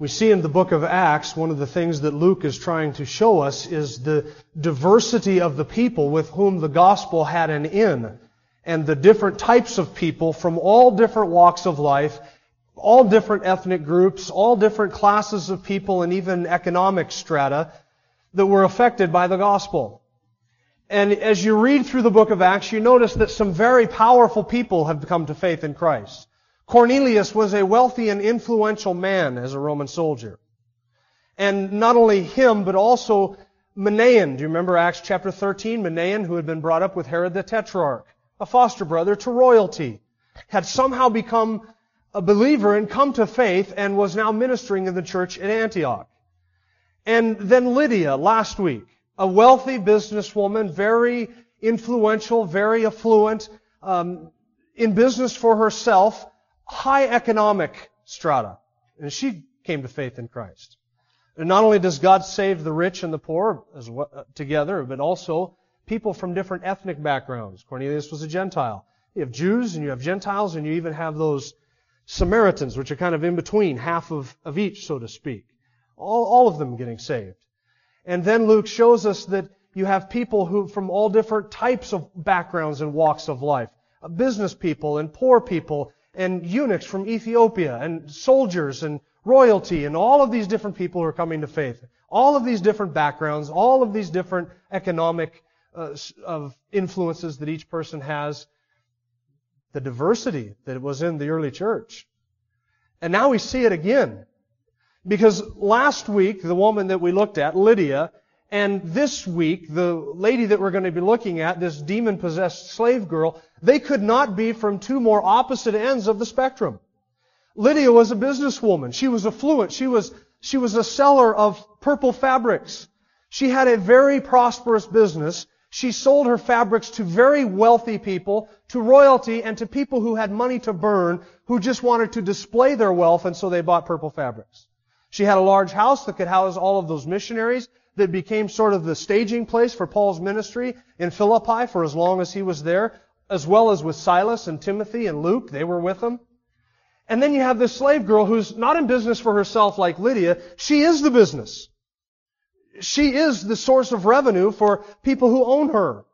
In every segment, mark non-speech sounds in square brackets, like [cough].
We see in the book of Acts, one of the things that Luke is trying to show us is the diversity of the people with whom the gospel had an in, and the different types of people from all different walks of life, all different ethnic groups, all different classes of people, and even economic strata that were affected by the gospel. And as you read through the book of Acts, you notice that some very powerful people have come to faith in Christ. Cornelius was a wealthy and influential man as a Roman soldier. And not only him, but also Manaen. Do you remember Acts chapter 13? Manaen, who had been brought up with Herod the Tetrarch, a foster brother to royalty, had somehow become a believer and come to faith and was now ministering in the church at Antioch. And then Lydia last week, a wealthy businesswoman, very influential, very affluent, um, in business for herself, high economic strata. And she came to faith in Christ. And not only does God save the rich and the poor well, uh, together, but also people from different ethnic backgrounds. Cornelius was a Gentile. You have Jews and you have Gentiles and you even have those Samaritans, which are kind of in between, half of, of each, so to speak. All, all of them getting saved. And then Luke shows us that you have people who, from all different types of backgrounds and walks of life. Uh, business people and poor people and eunuchs from Ethiopia and soldiers and royalty and all of these different people who are coming to faith. All of these different backgrounds, all of these different economic uh, of influences that each person has, the diversity that was in the early church. And now we see it again. Because last week, the woman that we looked at, Lydia, and this week, the lady that we're going to be looking at, this demon-possessed slave girl, they could not be from two more opposite ends of the spectrum. Lydia was a businesswoman. She was affluent. She was, she was a seller of purple fabrics. She had a very prosperous business. She sold her fabrics to very wealthy people, to royalty, and to people who had money to burn, who just wanted to display their wealth, and so they bought purple fabrics. She had a large house that could house all of those missionaries that became sort of the staging place for Paul's ministry in Philippi for as long as he was there, as well as with Silas and Timothy and Luke. They were with him. And then you have this slave girl who's not in business for herself like Lydia. She is the business. She is the source of revenue for people who own her.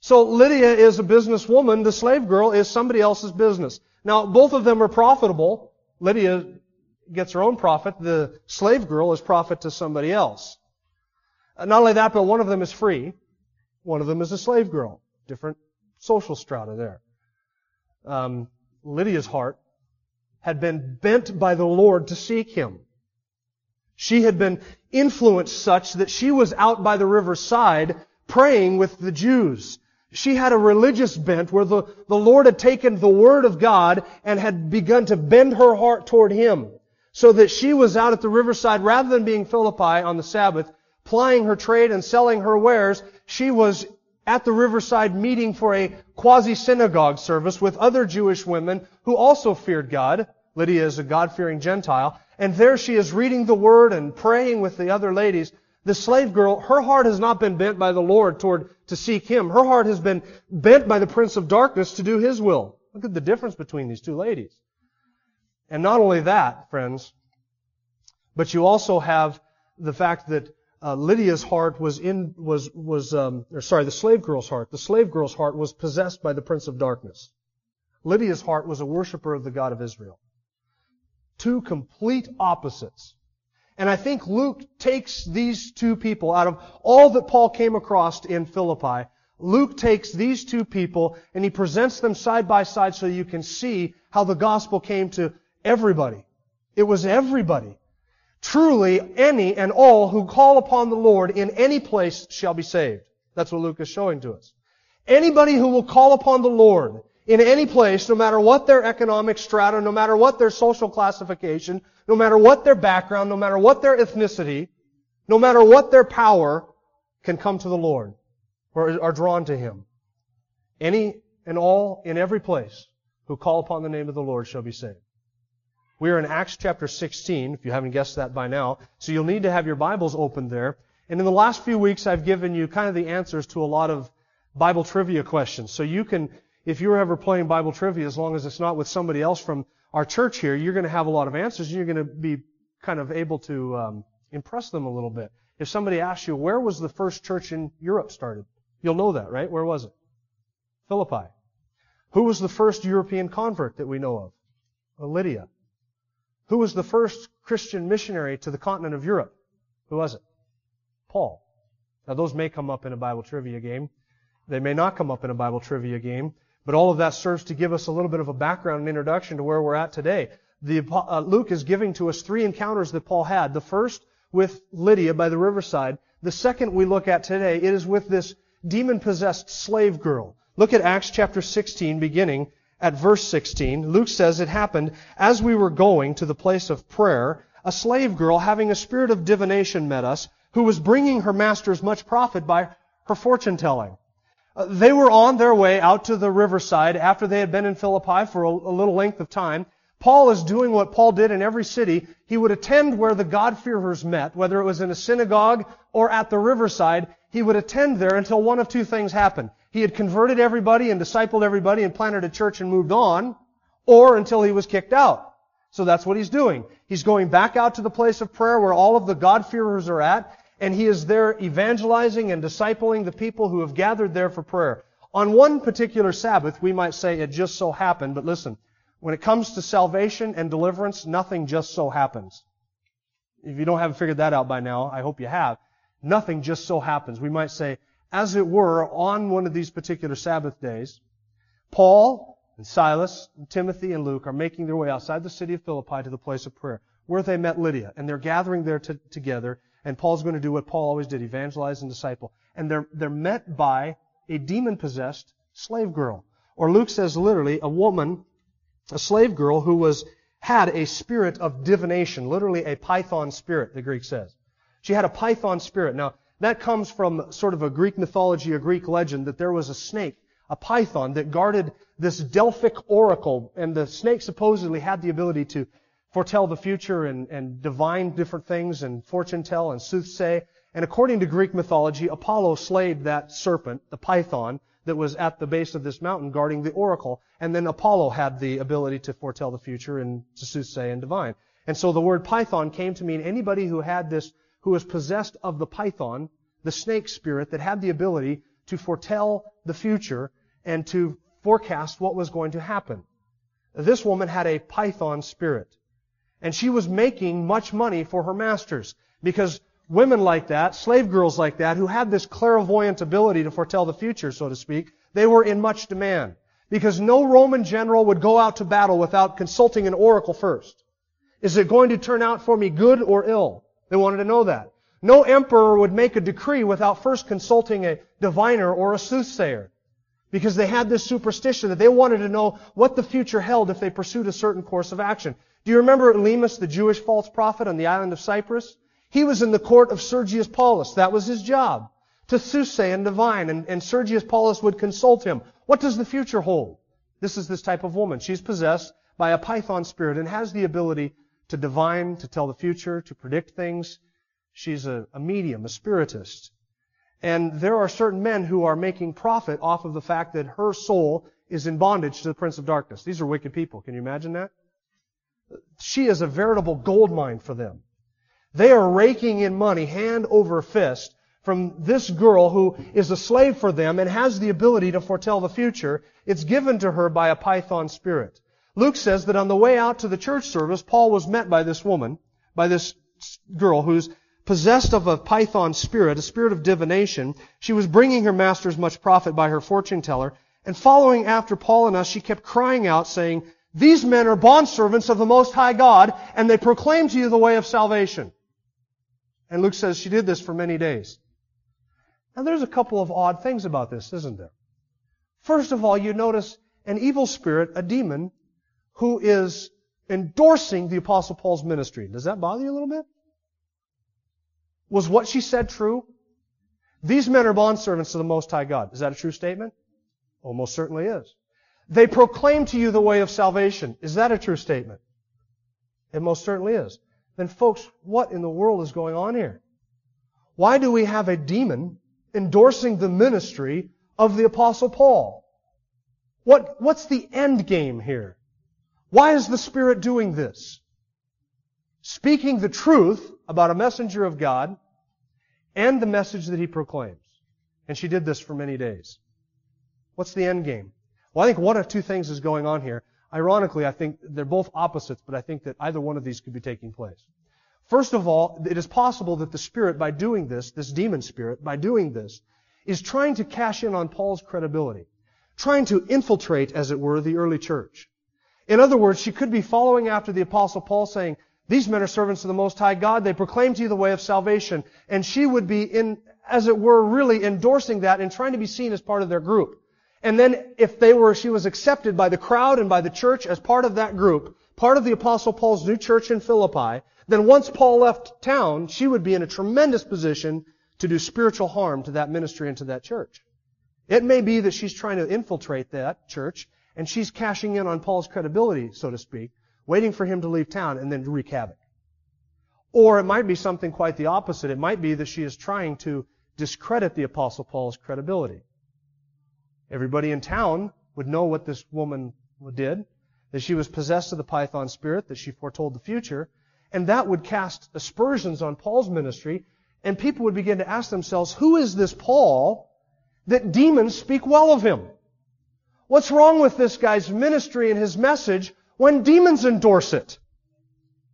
So Lydia is a businesswoman. The slave girl is somebody else's business. Now, both of them are profitable. Lydia gets her own profit. The slave girl is profit to somebody else. Uh, not only that, but one of them is free. One of them is a slave girl. Different social strata there. Um, Lydia's heart had been bent by the Lord to seek Him. She had been influenced such that she was out by the riverside praying with the Jews. She had a religious bent where the, the Lord had taken the Word of God and had begun to bend her heart toward Him. So that she was out at the riverside rather than being Philippi on the Sabbath, plying her trade and selling her wares, she was at the riverside meeting for a quasi-synagogue service with other Jewish women who also feared God. Lydia is a God-fearing Gentile. And there she is reading the Word and praying with the other ladies. The slave girl, her heart has not been bent by the Lord toward to seek Him. Her heart has been bent by the Prince of Darkness to do His will. Look at the difference between these two ladies. And not only that, friends, but you also have the fact that uh, Lydia's heart was in was was um, or sorry, the slave girl's heart. The slave girl's heart was possessed by the prince of darkness. Lydia's heart was a worshiper of the God of Israel. Two complete opposites. And I think Luke takes these two people out of all that Paul came across in Philippi. Luke takes these two people and he presents them side by side so you can see how the gospel came to everybody. It was everybody. Truly, any and all who call upon the Lord in any place shall be saved. That's what Luke is showing to us. Anybody who will call upon the Lord in any place, no matter what their economic strata, no matter what their social classification, no matter what their background, no matter what their ethnicity, no matter what their power, can come to the Lord or are drawn to Him. Any and all in every place who call upon the name of the Lord shall be saved. We are in Acts chapter 16, if you haven't guessed that by now. So you'll need to have your Bibles open there. And in the last few weeks, I've given you kind of the answers to a lot of Bible trivia questions. So you can, if you're ever playing Bible trivia, as long as it's not with somebody else from our church here, you're going to have a lot of answers and you're going to be kind of able to um, impress them a little bit. If somebody asks you, where was the first church in Europe started? You'll know that, right? Where was it? Philippi. Who was the first European convert that we know of? Lydia. Who was the first Christian missionary to the continent of Europe? Who was it? Paul. Now those may come up in a Bible trivia game. They may not come up in a Bible trivia game. But all of that serves to give us a little bit of a background and introduction to where we're at today. The, uh, Luke is giving to us three encounters that Paul had. The first with Lydia by the riverside. The second we look at today, it is with this demon-possessed slave girl. Look at Acts chapter 16, beginning at verse 16, Luke says it happened as we were going to the place of prayer, a slave girl having a spirit of divination met us, who was bringing her masters much profit by her fortune telling. Uh, they were on their way out to the riverside after they had been in Philippi for a, a little length of time. Paul is doing what Paul did in every city. He would attend where the God-fearers met, whether it was in a synagogue or at the riverside. He would attend there until one of two things happened. He had converted everybody and discipled everybody and planted a church and moved on, or until he was kicked out. So that's what he's doing. He's going back out to the place of prayer where all of the God-fearers are at, and he is there evangelizing and discipling the people who have gathered there for prayer. On one particular Sabbath, we might say it just so happened, but listen, when it comes to salvation and deliverance, nothing just so happens. If you don't have figured that out by now, I hope you have. Nothing just so happens. We might say, as it were, on one of these particular Sabbath days, Paul and Silas, and Timothy and Luke are making their way outside the city of Philippi to the place of prayer, where they met Lydia, and they're gathering there to, together, and Paul's going to do what Paul always did, evangelize and disciple. And they're, they're met by a demon-possessed slave girl. Or Luke says literally, a woman, a slave girl who was, had a spirit of divination, literally a python spirit, the Greek says. She had a python spirit. Now, that comes from sort of a Greek mythology, a Greek legend, that there was a snake, a python, that guarded this Delphic oracle, and the snake supposedly had the ability to foretell the future and, and divine different things and fortune tell and soothsay. And according to Greek mythology, Apollo slayed that serpent, the python, that was at the base of this mountain guarding the oracle. And then Apollo had the ability to foretell the future and to soothsay and divine. And so the word python came to mean anybody who had this who was possessed of the python, the snake spirit that had the ability to foretell the future and to forecast what was going to happen. This woman had a python spirit. And she was making much money for her masters because women like that, slave girls like that, who had this clairvoyant ability to foretell the future, so to speak, they were in much demand. Because no Roman general would go out to battle without consulting an oracle first. Is it going to turn out for me good or ill? They wanted to know that. No emperor would make a decree without first consulting a diviner or a soothsayer. Because they had this superstition that they wanted to know what the future held if they pursued a certain course of action. Do you remember Elymas, the Jewish false prophet on the island of Cyprus? He was in the court of Sergius Paulus. That was his job. To soothsay and divine. And, and Sergius Paulus would consult him. What does the future hold? This is this type of woman. She's possessed by a python spirit and has the ability to divine, to tell the future, to predict things. She's a, a medium, a spiritist. And there are certain men who are making profit off of the fact that her soul is in bondage to the prince of darkness. These are wicked people. Can you imagine that? She is a veritable gold mine for them. They are raking in money hand over fist from this girl who is a slave for them and has the ability to foretell the future. It's given to her by a python spirit. Luke says that on the way out to the church service, Paul was met by this woman, by this girl who's possessed of a python spirit, a spirit of divination. She was bringing her masters much profit by her fortune teller. And following after Paul and us, she kept crying out, saying, These men are bondservants of the Most High God, and they proclaim to you the way of salvation. And Luke says she did this for many days. Now there's a couple of odd things about this, isn't there? First of all, you notice an evil spirit, a demon, who is endorsing the Apostle Paul's ministry. Does that bother you a little bit? Was what she said true? These men are bondservants to the Most High God. Is that a true statement? Oh, Almost certainly is. They proclaim to you the way of salvation. Is that a true statement? It most certainly is. Then folks, what in the world is going on here? Why do we have a demon endorsing the ministry of the apostle Paul? What, what's the end game here? Why is the Spirit doing this? Speaking the truth about a messenger of God and the message that he proclaims. And she did this for many days. What's the end game? Well, I think one of two things is going on here. Ironically, I think they're both opposites, but I think that either one of these could be taking place. First of all, it is possible that the Spirit, by doing this, this demon spirit, by doing this, is trying to cash in on Paul's credibility. Trying to infiltrate, as it were, the early church. In other words, she could be following after the apostle Paul saying, these men are servants of the Most High God. They proclaim to you the way of salvation. And she would be in, as it were, really endorsing that and trying to be seen as part of their group. And then if they were, she was accepted by the crowd and by the church as part of that group, part of the apostle Paul's new church in Philippi, then once Paul left town, she would be in a tremendous position to do spiritual harm to that ministry and to that church. It may be that she's trying to infiltrate that church and she's cashing in on Paul's credibility, so to speak, waiting for him to leave town and then wreak havoc. Or it might be something quite the opposite. It might be that she is trying to discredit the apostle Paul's credibility. Everybody in town would know what this woman did, that she was possessed of the python spirit, that she foretold the future, and that would cast aspersions on Paul's ministry, and people would begin to ask themselves, who is this Paul that demons speak well of him? What's wrong with this guy's ministry and his message when demons endorse it.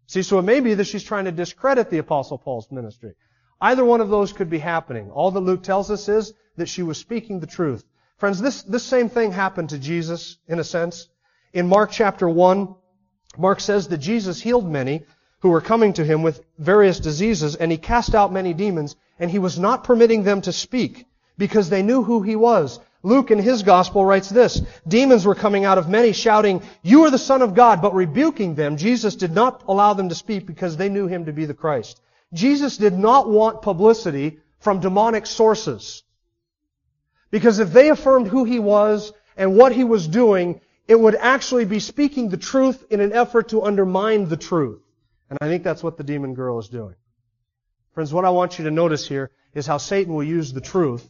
See, so it may be that she's trying to discredit the Apostle Paul's ministry. Either one of those could be happening. All that Luke tells us is that she was speaking the truth. Friends, this, this same thing happened to Jesus, in a sense. In Mark chapter 1, Mark says that Jesus healed many who were coming to him with various diseases, and he cast out many demons, and he was not permitting them to speak, because they knew who he was. Luke in his gospel writes this, demons were coming out of many shouting, you are the son of God, but rebuking them, Jesus did not allow them to speak because they knew him to be the Christ. Jesus did not want publicity from demonic sources. Because if they affirmed who he was and what he was doing, it would actually be speaking the truth in an effort to undermine the truth. And I think that's what the demon girl is doing. Friends, what I want you to notice here is how Satan will use the truth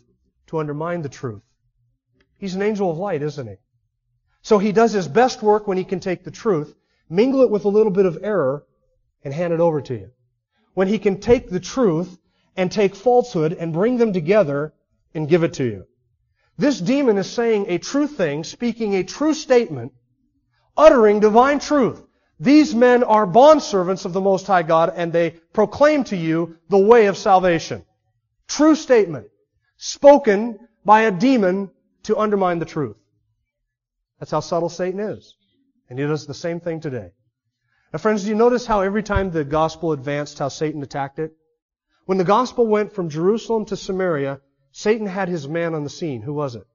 to undermine the truth. He's an angel of light, isn't he? So he does his best work when he can take the truth, mingle it with a little bit of error, and hand it over to you. When he can take the truth and take falsehood and bring them together and give it to you. This demon is saying a true thing, speaking a true statement, uttering divine truth. These men are bondservants of the Most High God and they proclaim to you the way of salvation. True statement. Spoken by a demon to undermine the truth. That's how subtle Satan is. And he does the same thing today. Now friends, do you notice how every time the gospel advanced, how Satan attacked it? When the gospel went from Jerusalem to Samaria, Satan had his man on the scene. Who was it?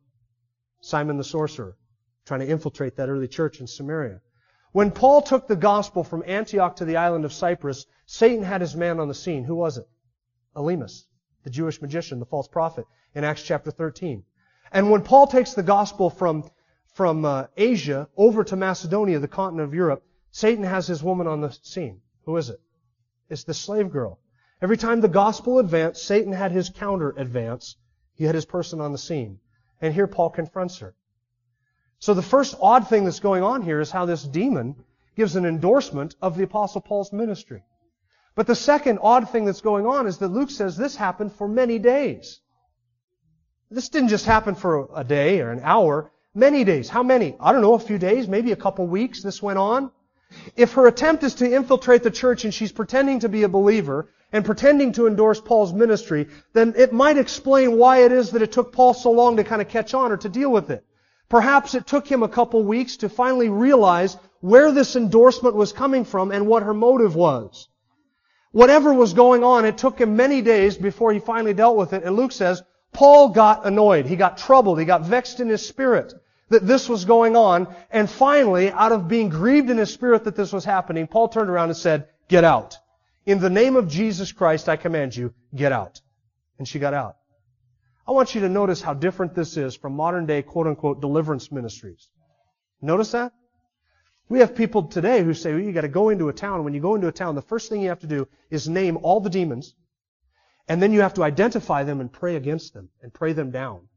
Simon the sorcerer, trying to infiltrate that early church in Samaria. When Paul took the gospel from Antioch to the island of Cyprus, Satan had his man on the scene. Who was it? Elymas, the Jewish magician, the false prophet, in Acts chapter 13. And when Paul takes the gospel from, from uh, Asia over to Macedonia, the continent of Europe, Satan has his woman on the scene. Who is it? It's the slave girl. Every time the gospel advanced, Satan had his counter advance. He had his person on the scene. And here Paul confronts her. So the first odd thing that's going on here is how this demon gives an endorsement of the apostle Paul's ministry. But the second odd thing that's going on is that Luke says this happened for many days. This didn't just happen for a day or an hour. Many days. How many? I don't know, a few days, maybe a couple weeks this went on. If her attempt is to infiltrate the church and she's pretending to be a believer and pretending to endorse Paul's ministry, then it might explain why it is that it took Paul so long to kind of catch on or to deal with it. Perhaps it took him a couple weeks to finally realize where this endorsement was coming from and what her motive was. Whatever was going on, it took him many days before he finally dealt with it. And Luke says, Paul got annoyed. He got troubled. He got vexed in his spirit that this was going on. And finally, out of being grieved in his spirit that this was happening, Paul turned around and said, get out. In the name of Jesus Christ, I command you, get out. And she got out. I want you to notice how different this is from modern day quote unquote deliverance ministries. Notice that? We have people today who say, well, you gotta go into a town. When you go into a town, the first thing you have to do is name all the demons, and then you have to identify them and pray against them, and pray them down.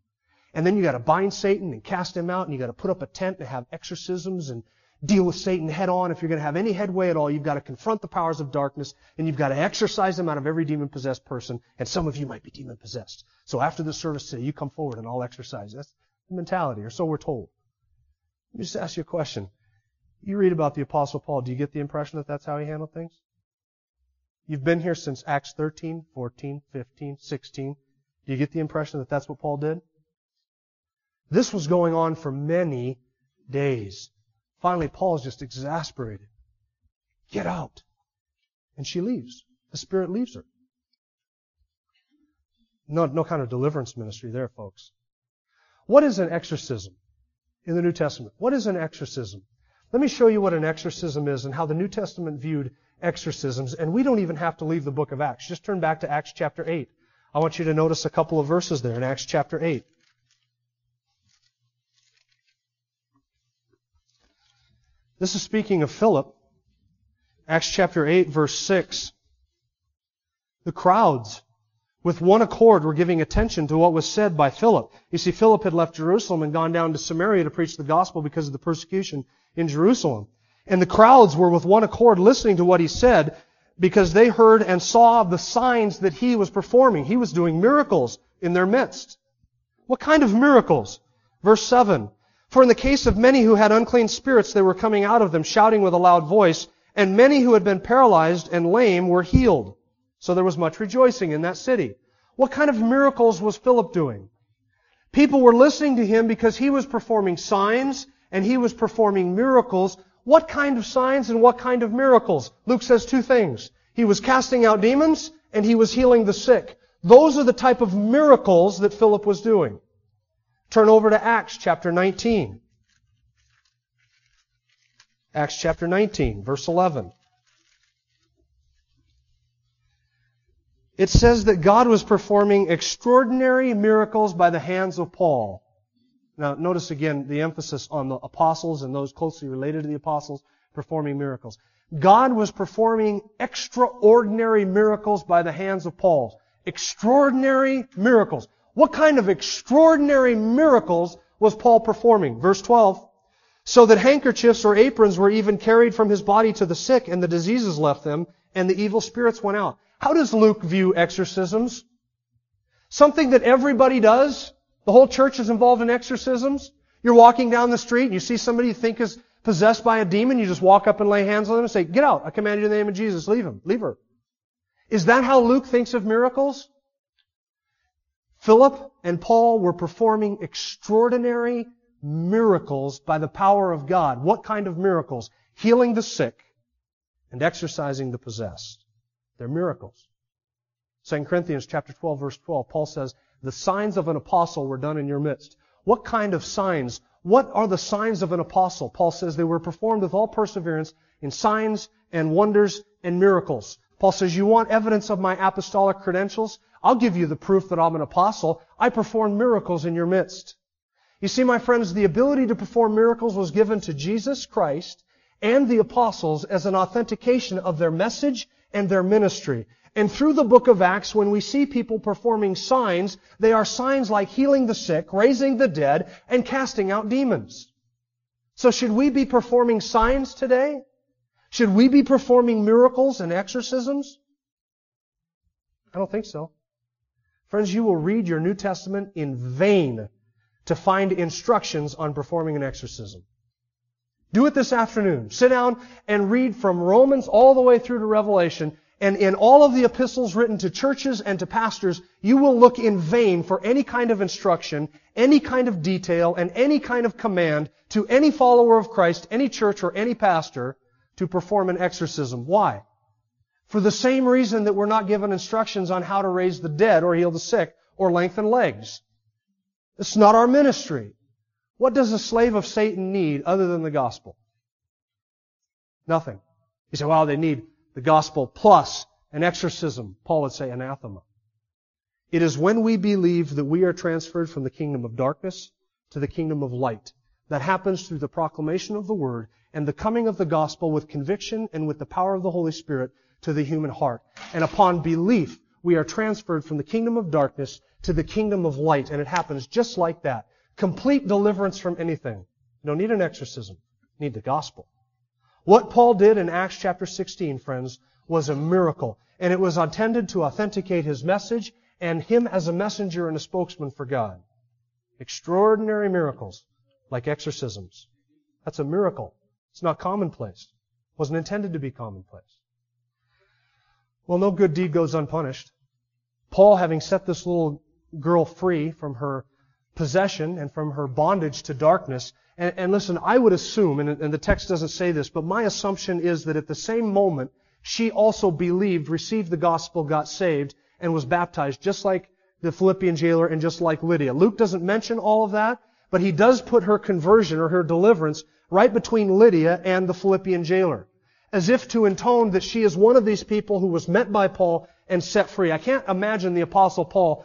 And then you gotta bind Satan and cast him out, and you gotta put up a tent and have exorcisms and deal with Satan head on. If you're going to have any headway at all, you've got to confront the powers of darkness and you've got to exorcise them out of every demon possessed person. And some of you might be demon possessed. So after the service today, you come forward and I'll exorcise. That's the mentality, or so we're told. Let me just ask you a question. You read about the Apostle Paul. Do you get the impression that that's how he handled things? You've been here since Acts 13, 14, 15, 16. Do you get the impression that that's what Paul did? This was going on for many days. Finally, Paul is just exasperated. Get out. And she leaves. The Spirit leaves her. No, no kind of deliverance ministry there, folks. What is an exorcism in the New Testament? What is an exorcism? Let me show you what an exorcism is and how the New Testament viewed exorcisms. And we don't even have to leave the book of Acts. Just turn back to Acts chapter 8. I want you to notice a couple of verses there in Acts chapter 8. This is speaking of Philip. Acts chapter 8 verse 6. The crowds, with one accord, were giving attention to what was said by Philip. You see, Philip had left Jerusalem and gone down to Samaria to preach the gospel because of the persecution in Jerusalem. And the crowds were with one accord listening to what he said because they heard and saw the signs that he was performing. He was doing miracles in their midst. What kind of miracles? Verse 7. For in the case of many who had unclean spirits, they were coming out of them, shouting with a loud voice, and many who had been paralyzed and lame were healed. So there was much rejoicing in that city. What kind of miracles was Philip doing? People were listening to him because he was performing signs and he was performing miracles. What kind of signs and what kind of miracles? Luke says two things. He was casting out demons and he was healing the sick. Those are the type of miracles that Philip was doing. Turn over to Acts chapter 19. Acts chapter 19, verse 11. It says that God was performing extraordinary miracles by the hands of Paul. Now, notice again the emphasis on the apostles and those closely related to the apostles performing miracles. God was performing extraordinary miracles by the hands of Paul. Extraordinary miracles. What kind of extraordinary miracles was Paul performing? Verse 12. So that handkerchiefs or aprons were even carried from his body to the sick, and the diseases left them, and the evil spirits went out. How does Luke view exorcisms? Something that everybody does? The whole church is involved in exorcisms? You're walking down the street and you see somebody you think is possessed by a demon, you just walk up and lay hands on them and say, Get out, I command you in the name of Jesus, leave him, leave her. Is that how Luke thinks of miracles? Philip and Paul were performing extraordinary miracles by the power of God. What kind of miracles? Healing the sick and exorcising the possessed. They're miracles. 2 Corinthians chapter 12 verse 12, Paul says, the signs of an apostle were done in your midst. What kind of signs? What are the signs of an apostle? Paul says they were performed with all perseverance in signs and wonders and miracles. Paul says, you want evidence of my apostolic credentials? I'll give you the proof that I'm an apostle. I performed miracles in your midst. You see, my friends, the ability to perform miracles was given to Jesus Christ and the apostles as an authentication of their message and their ministry. And through the book of Acts, when we see people performing signs, they are signs like healing the sick, raising the dead, and casting out demons. So should we be performing signs today? Should we be performing miracles and exorcisms? I don't think so. Friends, you will read your New Testament in vain to find instructions on performing an exorcism. Do it this afternoon. Sit down and read from Romans all the way through to Revelation. And in all of the epistles written to churches and to pastors, you will look in vain for any kind of instruction, any kind of detail, and any kind of command to any follower of Christ, any church, or any pastor to perform an exorcism. Why? For the same reason that we're not given instructions on how to raise the dead or heal the sick or lengthen legs. It's not our ministry. What does a slave of Satan need other than the gospel? Nothing. You say, well, they need the gospel plus An exorcism, Paul would say anathema. It is when we believe that we are transferred from the kingdom of darkness to the kingdom of light. That happens through the proclamation of the word and the coming of the gospel with conviction and with the power of the Holy Spirit to the human heart. And upon belief, we are transferred from the kingdom of darkness to the kingdom of light. And it happens just like that. Complete deliverance from anything. You don't need an exorcism. You need the gospel. What Paul did in Acts chapter 16, friends, was a miracle. And it was intended to authenticate his message and him as a messenger and a spokesman for God. Extraordinary miracles, like exorcisms. That's a miracle. It's not commonplace. It wasn't intended to be commonplace. Well, no good deed goes unpunished. Paul, having set this little girl free from her possession and from her bondage to darkness, and, and listen, I would assume, and, and the text doesn't say this, but my assumption is that at the same moment, she also believed, received the gospel, got saved, and was baptized, just like the Philippian jailer and just like Lydia. Luke doesn't mention all of that, but he does put her conversion or her deliverance right between Lydia and the Philippian jailer, as if to intone that she is one of these people who was met by Paul and set free. I can't imagine the apostle Paul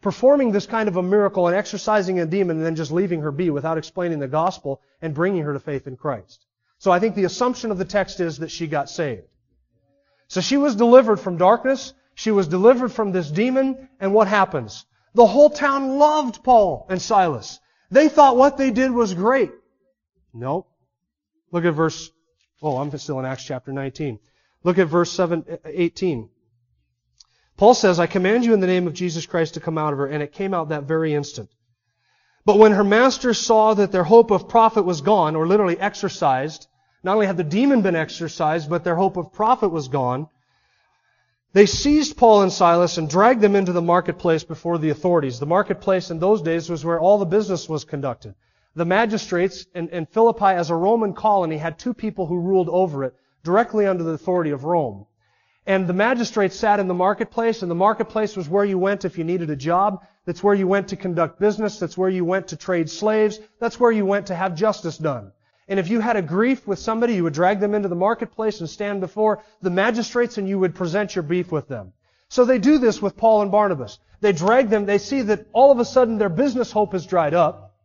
performing this kind of a miracle and exorcising a demon and then just leaving her be without explaining the gospel and bringing her to faith in Christ. So I think the assumption of the text is that she got saved. So she was delivered from darkness. She was delivered from this demon. And what happens? The whole town loved Paul and Silas. They thought what they did was great. No. Look at verse, oh, I'm still in Acts chapter 19. Look at verse 7, 18. Paul says, I command you in the name of Jesus Christ to come out of her. And it came out that very instant. But when her masters saw that their hope of profit was gone, or literally exorcised, not only had the demon been exorcised, but their hope of profit was gone. They seized Paul and Silas and dragged them into the marketplace before the authorities. The marketplace in those days was where all the business was conducted. The magistrates in, in Philippi, as a Roman colony, had two people who ruled over it, directly under the authority of Rome. And the magistrates sat in the marketplace, and the marketplace was where you went if you needed a job. That's where you went to conduct business. That's where you went to trade slaves. That's where you went to have justice done. And if you had a grief with somebody, you would drag them into the marketplace and stand before the magistrates and you would present your beef with them. So they do this with Paul and Barnabas. They drag them, they see that all of a sudden their business hope has dried up.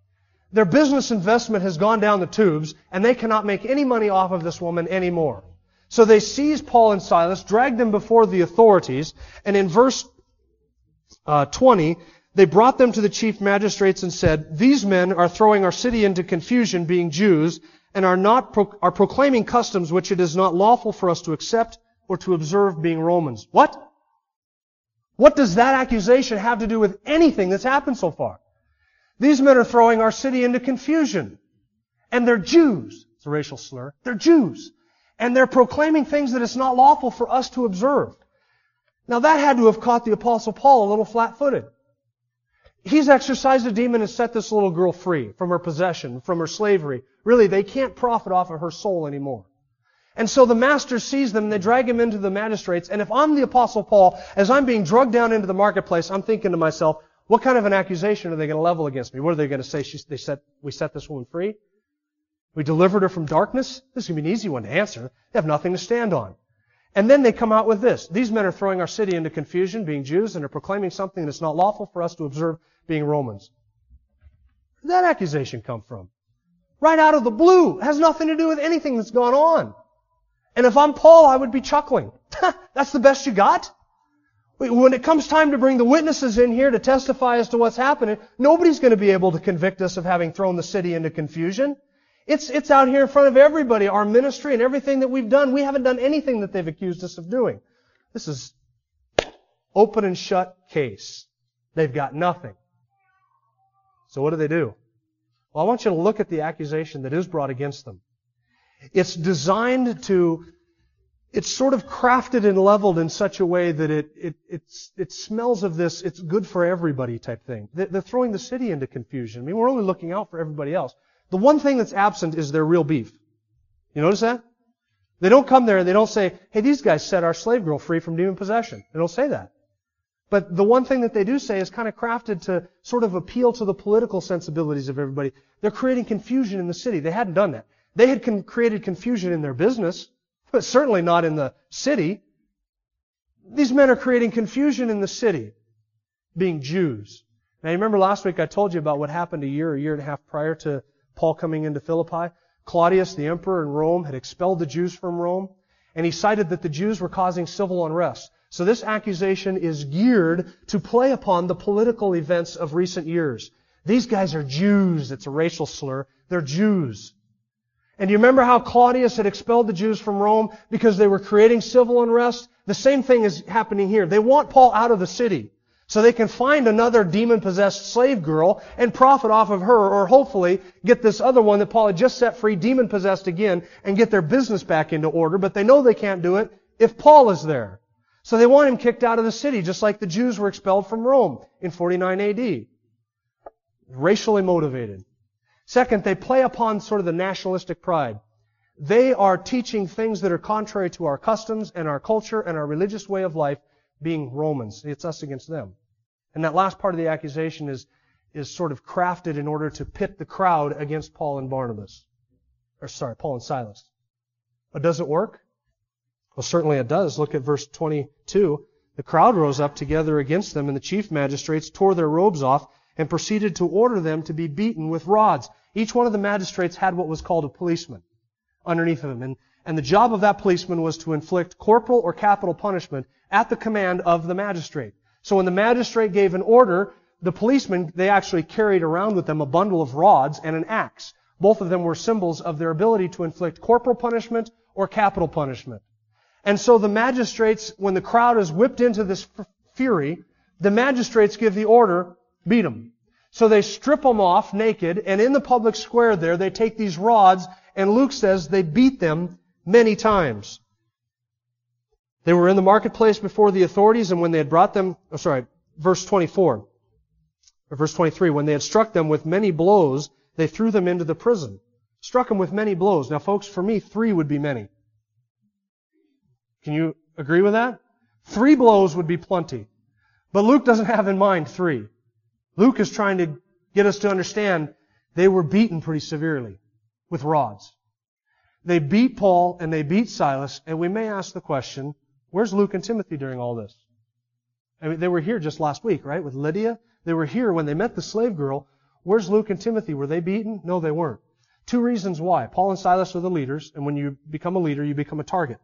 Their business investment has gone down the tubes and they cannot make any money off of this woman anymore. So they seize Paul and Silas, drag them before the authorities, and in verse uh, 20, they brought them to the chief magistrates and said, These men are throwing our city into confusion, being Jews, and are not pro- are proclaiming customs which it is not lawful for us to accept or to observe, being Romans. What? What does that accusation have to do with anything that's happened so far? These men are throwing our city into confusion. And they're Jews. It's a racial slur. They're Jews. And they're proclaiming things that it's not lawful for us to observe. Now that had to have caught the apostle Paul a little flat-footed. He's exorcised a demon and set this little girl free from her possession, from her slavery. Really, they can't profit off of her soul anymore. And so the master sees them they drag him into the magistrates. And if I'm the apostle Paul, as I'm being drugged down into the marketplace, I'm thinking to myself, what kind of an accusation are they going to level against me? What are they going to say? She, they set, we set this woman free? We delivered her from darkness? This is going to be an easy one to answer. They have nothing to stand on. And then they come out with this. These men are throwing our city into confusion, being Jews, and are proclaiming something that's not lawful for us to observe being Romans. Where did that accusation come from? Right out of the blue. It has nothing to do with anything that's gone on. And if I'm Paul, I would be chuckling. [laughs] that's the best you got? When it comes time to bring the witnesses in here to testify as to what's happening, nobody's going to be able to convict us of having thrown the city into confusion. It's, it's out here in front of everybody, our ministry and everything that we've done. We haven't done anything that they've accused us of doing. This is open and shut case. They've got nothing. So what do they do? Well, I want you to look at the accusation that is brought against them. It's designed to, it's sort of crafted and leveled in such a way that it, it, it smells of this, it's good for everybody type thing. They're throwing the city into confusion. I mean, we're only looking out for everybody else. The one thing that's absent is their real beef. You notice that? They don't come there and they don't say, hey, these guys set our slave girl free from demon possession. They don't say that. But the one thing that they do say is kind of crafted to sort of appeal to the political sensibilities of everybody. They're creating confusion in the city. They hadn't done that. They had con- created confusion in their business, but certainly not in the city. these men are creating confusion in the city, being Jews. Now, you remember last week I told you about what happened a year, a year and a half prior to Paul coming into Philippi? Claudius, the emperor in Rome, had expelled the Jews from Rome, and he cited that the Jews were causing civil unrest. So this accusation is geared to play upon the political events of recent years. These guys are Jews. It's a racial slur. They're Jews. And you remember how Claudius had expelled the Jews from Rome because they were creating civil unrest? The same thing is happening here. They want Paul out of the city so they can find another demon-possessed slave girl and profit off of her or hopefully get this other one that Paul had just set free demon-possessed again and get their business back into order, but they know they can't do it if Paul is there. So they want him kicked out of the city just like the Jews were expelled from Rome in 49 AD. Racially motivated. Second, they play upon sort of the nationalistic pride. They are teaching things that are contrary to our customs and our culture and our religious way of life, being Romans. It's us against them. And that last part of the accusation is, is sort of crafted in order to pit the crowd against Paul and Barnabas. Or sorry, Paul and Silas. But does it work? Well, certainly it does. Look at verse 22. The crowd rose up together against them, and the chief magistrates tore their robes off and proceeded to order them to be beaten with rods. Each one of the magistrates had what was called a policeman underneath of him. And, and the job of that policeman was to inflict corporal or capital punishment at the command of the magistrate. So when the magistrate gave an order, the policemen, they actually carried around with them a bundle of rods and an axe. Both of them were symbols of their ability to inflict corporal punishment or capital punishment. And so the magistrates, when the crowd is whipped into this fury, the magistrates give the order, beat them. So they strip them off naked, and in the public square there, they take these rods, and Luke says they beat them many times. They were in the marketplace before the authorities, and when they had brought them, oh, sorry, verse 24, or verse 23, when they had struck them with many blows, they threw them into the prison. Struck them with many blows. Now, folks, for me, three would be many. Can you agree with that? Three blows would be plenty. But Luke doesn't have in mind three. Luke is trying to get us to understand they were beaten pretty severely with rods. They beat Paul and they beat Silas, and we may ask the question, where's Luke and Timothy during all this? I mean, they were here just last week, right, with Lydia. They were here when they met the slave girl. Where's Luke and Timothy? Were they beaten? No, they weren't. Two reasons why. Paul and Silas are the leaders, and when you become a leader, you become a target.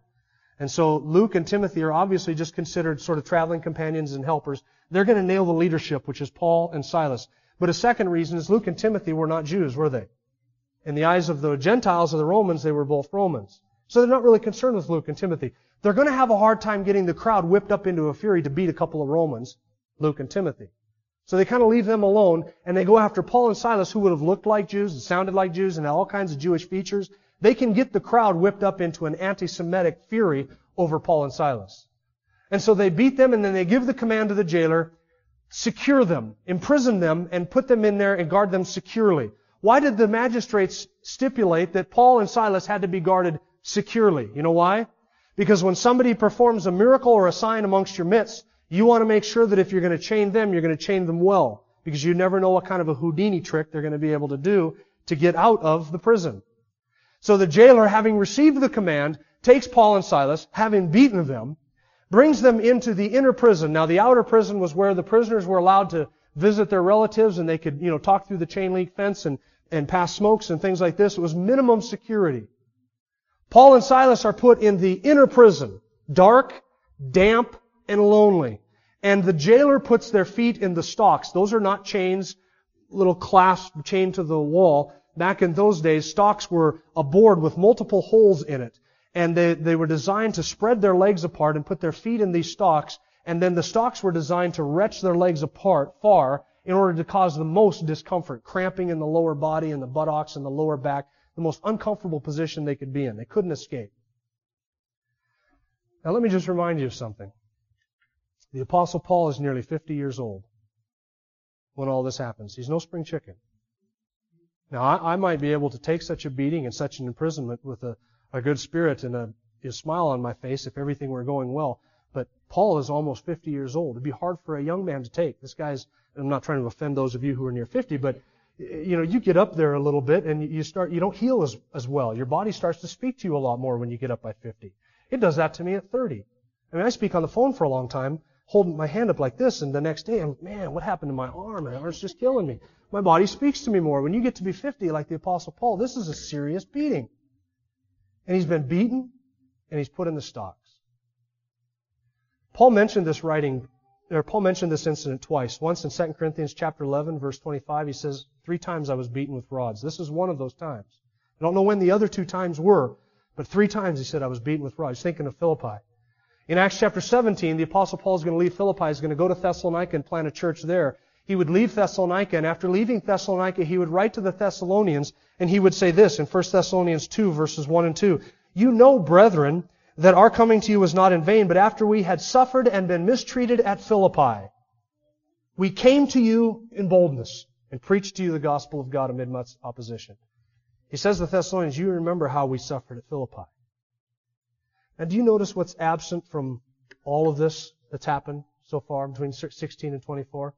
And so Luke and Timothy are obviously just considered sort of traveling companions and helpers. They're going to nail the leadership, which is Paul and Silas. But a second reason is Luke and Timothy were not Jews, were they? In the eyes of the Gentiles or the Romans, they were both Romans. So they're not really concerned with Luke and Timothy. They're going to have a hard time getting the crowd whipped up into a fury to beat a couple of Romans, Luke and Timothy. So they kind of leave them alone and they go after Paul and Silas who would have looked like Jews and sounded like Jews and had all kinds of Jewish features they can get the crowd whipped up into an anti-Semitic fury over Paul and Silas. And so they beat them and then they give the command to the jailer, secure them, imprison them, and put them in there and guard them securely. Why did the magistrates stipulate that Paul and Silas had to be guarded securely? You know why? Because when somebody performs a miracle or a sign amongst your midst, you want to make sure that if you're going to chain them, you're going to chain them well. Because you never know what kind of a Houdini trick they're going to be able to do to get out of the prison. So the jailer, having received the command, takes Paul and Silas, having beaten them, brings them into the inner prison. Now the outer prison was where the prisoners were allowed to visit their relatives and they could, you know, talk through the chain link fence and, and pass smokes and things like this. It was minimum security. Paul and Silas are put in the inner prison, dark, damp, and lonely. And the jailer puts their feet in the stocks. Those are not chains, little clasp chained to the wall. Back in those days, stocks were a board with multiple holes in it. And they, they were designed to spread their legs apart and put their feet in these stocks. And then the stocks were designed to wrench their legs apart far in order to cause the most discomfort, cramping in the lower body and the buttocks and the lower back, the most uncomfortable position they could be in. They couldn't escape. Now let me just remind you of something. The apostle Paul is nearly 50 years old when all this happens. He's no spring chicken. Now, I, I, might be able to take such a beating and such an imprisonment with a, a good spirit and a, a smile on my face if everything were going well. But Paul is almost 50 years old. It'd be hard for a young man to take. This guy's, I'm not trying to offend those of you who are near 50, but you know, you get up there a little bit and you start, you don't heal as, as well. Your body starts to speak to you a lot more when you get up by 50. It does that to me at 30. I mean, I speak on the phone for a long time, holding my hand up like this, and the next day, I'm, man, what happened to my arm? My arm's just killing me. My body speaks to me more. When you get to be 50, like the Apostle Paul, this is a serious beating. And he's been beaten, and he's put in the stocks. Paul mentioned this writing, or Paul mentioned this incident twice. Once in 2 Corinthians chapter 11, verse 25, he says, Three times I was beaten with rods. This is one of those times. I don't know when the other two times were, but three times he said I was beaten with rods. He's thinking of Philippi. In Acts chapter 17, the Apostle Paul is going to leave Philippi. He's going to go to Thessalonica and plant a church there. He would leave Thessalonica, and after leaving Thessalonica, he would write to the Thessalonians, and he would say this in 1 Thessalonians 2, verses 1 and 2. You know, brethren, that our coming to you was not in vain, but after we had suffered and been mistreated at Philippi, we came to you in boldness and preached to you the gospel of God amid much opposition. He says to the Thessalonians, you remember how we suffered at Philippi. And do you notice what's absent from all of this that's happened so far between 16 and 24?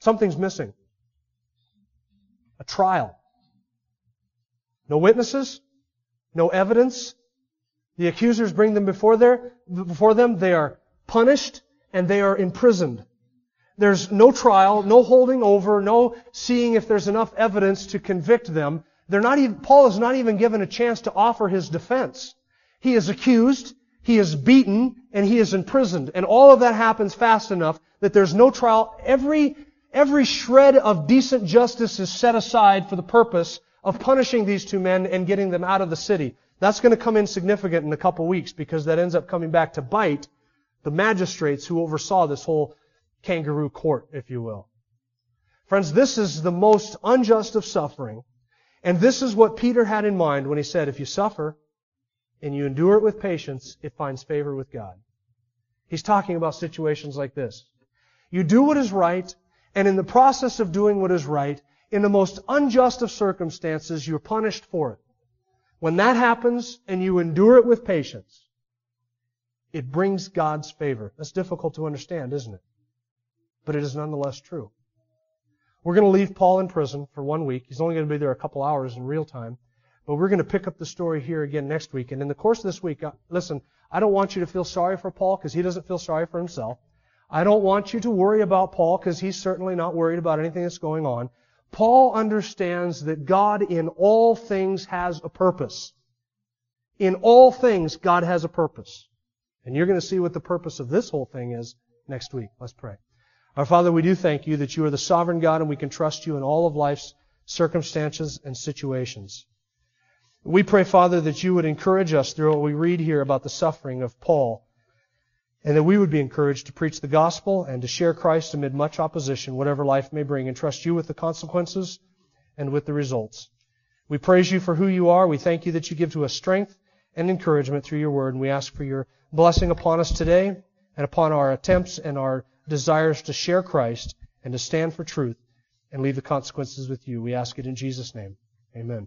Something's missing. A trial. No witnesses, no evidence. The accusers bring them before, their, before them. They are punished and they are imprisoned. There's no trial, no holding over, no seeing if there's enough evidence to convict them. They're not even, Paul is not even given a chance to offer his defense. He is accused, he is beaten, and he is imprisoned. And all of that happens fast enough that there's no trial. Every, every shred of decent justice is set aside for the purpose of punishing these two men and getting them out of the city. That's going to come insignificant in a couple weeks because that ends up coming back to bite the magistrates who oversaw this whole kangaroo court, if you will. Friends, this is the most unjust of suffering. And this is what Peter had in mind when he said, if you suffer and you endure it with patience, it finds favor with God. He's talking about situations like this. You do what is right, and in the process of doing what is right, in the most unjust of circumstances, you're punished for it. When that happens and you endure it with patience, it brings God's favor. That's difficult to understand, isn't it? But it is nonetheless true. We're going to leave Paul in prison for one week. He's only going to be there a couple hours in real time. But we're going to pick up the story here again next week. And in the course of this week, uh, listen, I don't want you to feel sorry for Paul because he doesn't feel sorry for himself. I don't want you to worry about Paul because he's certainly not worried about anything that's going on. Paul understands that God in all things has a purpose. In all things, God has a purpose. And you're going to see what the purpose of this whole thing is next week. Let's pray. Our Father, we do thank you that you are the sovereign God and we can trust you in all of life's circumstances and situations. We pray, Father, that you would encourage us through what we read here about the suffering of Paul and that we would be encouraged to preach the gospel and to share Christ amid much opposition, whatever life may bring, and trust you with the consequences and with the results. We praise you for who you are. We thank you that you give to us strength and encouragement through your word, and we ask for your blessing upon us today and upon our attempts and our desires to share Christ and to stand for truth and leave the consequences with you. We ask it in Jesus' name. Amen.